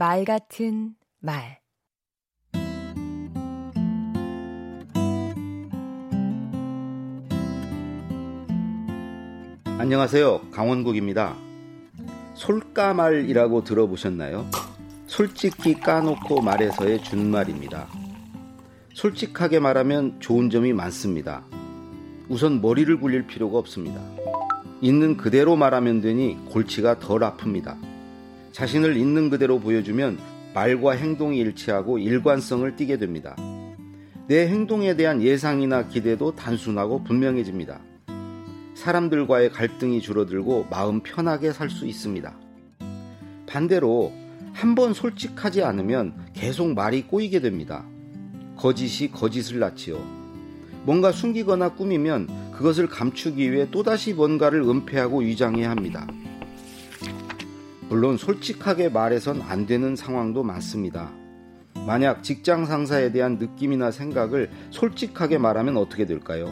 말 같은 말 안녕하세요. 강원국입니다. 솔까말이라고 들어보셨나요? 솔직히 까놓고 말해서의 준말입니다. 솔직하게 말하면 좋은 점이 많습니다. 우선 머리를 굴릴 필요가 없습니다. 있는 그대로 말하면 되니 골치가 덜 아픕니다. 자신을 있는 그대로 보여주면 말과 행동이 일치하고 일관성을 띠게 됩니다. 내 행동에 대한 예상이나 기대도 단순하고 분명해집니다. 사람들과의 갈등이 줄어들고 마음 편하게 살 수 있습니다. 반대로 한 번 솔직하지 않으면 계속 말이 꼬이게 됩니다. 거짓이 거짓을 낳지요. 뭔가 숨기거나 꾸미면 그것을 감추기 위해 또다시 뭔가를 은폐하고 위장해야 합니다. 물론 솔직하게 말해선 안 되는 상황도 많습니다. 만약 직장 상사에 대한 느낌이나 생각을 솔직하게 말하면 어떻게 될까요?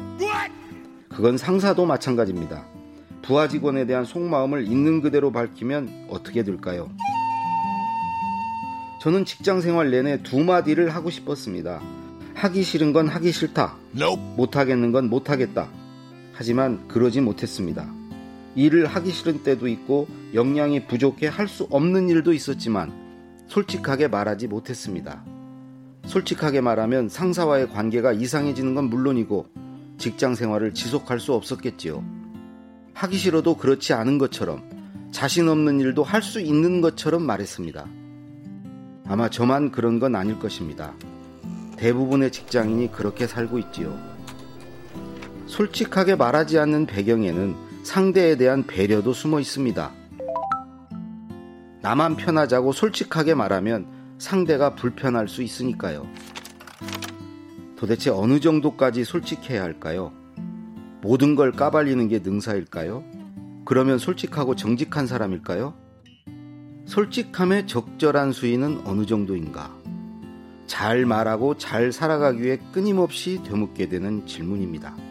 그건 상사도 마찬가지입니다. 부하 직원에 대한 속마음을 있는 그대로 밝히면 어떻게 될까요? 저는 직장 생활 내내 두 마디를 하고 싶었습니다. 하기 싫은 건 하기 싫다. 못하겠는 건 못하겠다. 하지만 그러지 못했습니다. 일을 하기 싫은 때도 있고 역량이 부족해 할 수 없는 일도 있었지만 솔직하게 말하지 못했습니다. 솔직하게 말하면 상사와의 관계가 이상해지는 건 물론이고 직장 생활을 지속할 수 없었겠지요. 하기 싫어도 그렇지 않은 것처럼 자신 없는 일도 할 수 있는 것처럼 말했습니다. 아마 저만 그런 건 아닐 것입니다. 대부분의 직장인이 그렇게 살고 있지요. 솔직하게 말하지 않는 배경에는 상대에 대한 배려도 숨어 있습니다. 나만 편하자고 솔직하게 말하면 상대가 불편할 수 있으니까요. 도대체 어느 정도까지 솔직해야 할까요? 모든 걸 까발리는 게 능사일까요? 그러면 솔직하고 정직한 사람일까요? 솔직함의 적절한 수위는 어느 정도인가? 잘 말하고 잘 살아가기 위해 끊임없이 되묻게 되는 질문입니다.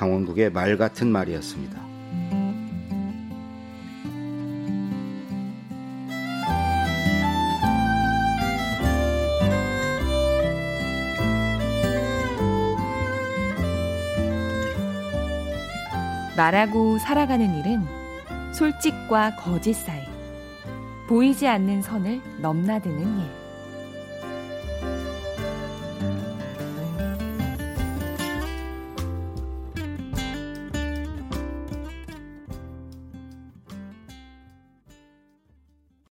강원국의 말 같은 말이었습니다. 말하고 살아가는 일은 솔직과 거짓 사이, 보이지 않는 선을 넘나드는 일.